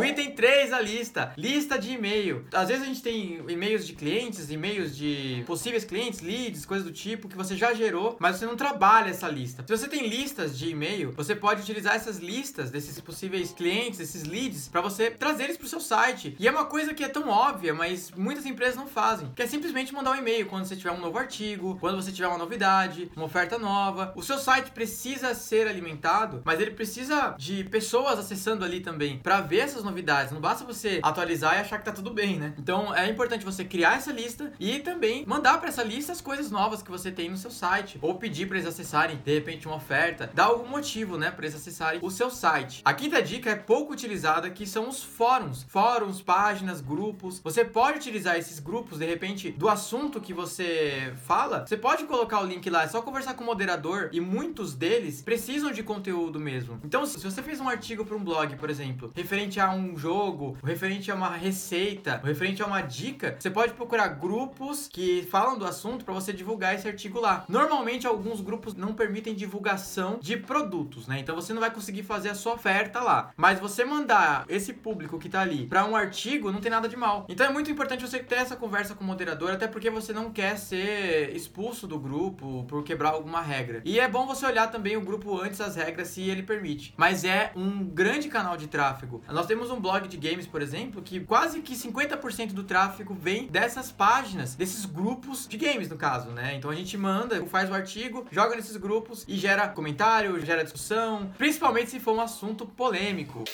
O item 3 da lista, lista de e-mail. Às vezes a gente tem e-mails de clientes, e-mails de possíveis clientes, leads, coisas do tipo que você já gerou, mas você não trabalha essa lista. Se você tem listas de e-mail, você pode utilizar essas listas desses possíveis clientes, esses leads, para você trazer eles para o seu site. E é uma coisa que é tão óbvia, mas muitas empresas não fazem, que é simplesmente mandar um e-mail quando você tiver um novo artigo, quando você tiver uma novidade, uma oferta nova. O seu site precisa ser alimentado, mas ele precisa de pessoas acessando ali também para ver essas novidades. Não basta você atualizar e achar que tá tudo bem, né? Então é importante você criar essa lista e também mandar para essa lista as coisas novas que você tem no seu site ou pedir para eles acessarem de repente uma oferta, dar algum motivo, né, para eles acessarem o seu site. A quinta dica é pouco utilizada que são os fóruns. Fóruns, páginas, grupos. Você pode utilizar esses grupos de repente do assunto que você fala. Você pode colocar o link lá, é só conversar com o moderador e muitos deles precisam de conteúdo mesmo. Então, se você fez um artigo para um blog, por exemplo, referente a um jogo, referente a uma receita, referente a uma dica, você pode procurar grupos que falam do assunto para você divulgar esse artigo lá. Normalmente, alguns grupos não permitem divulgação de produtos, né? Então você não vai conseguir fazer a sua oferta lá. Mas você mandar esse público que tá ali para um artigo, não tem nada de mal. Então é muito importante você ter essa conversa com o moderador, até porque você não quer ser expulso do grupo por quebrar alguma regra. E é bom você olhar também o grupo antes das regras, se ele permite. Mas é um grande canal de tráfego. Nós temos um blog de games, por exemplo, que quase que 50% do tráfego vem dessas páginas, desses grupos de games, no caso, né? Então a gente manda, faz o artigo, joga nesses grupos e gera comentário, gera discussão, principalmente se for um assunto polêmico.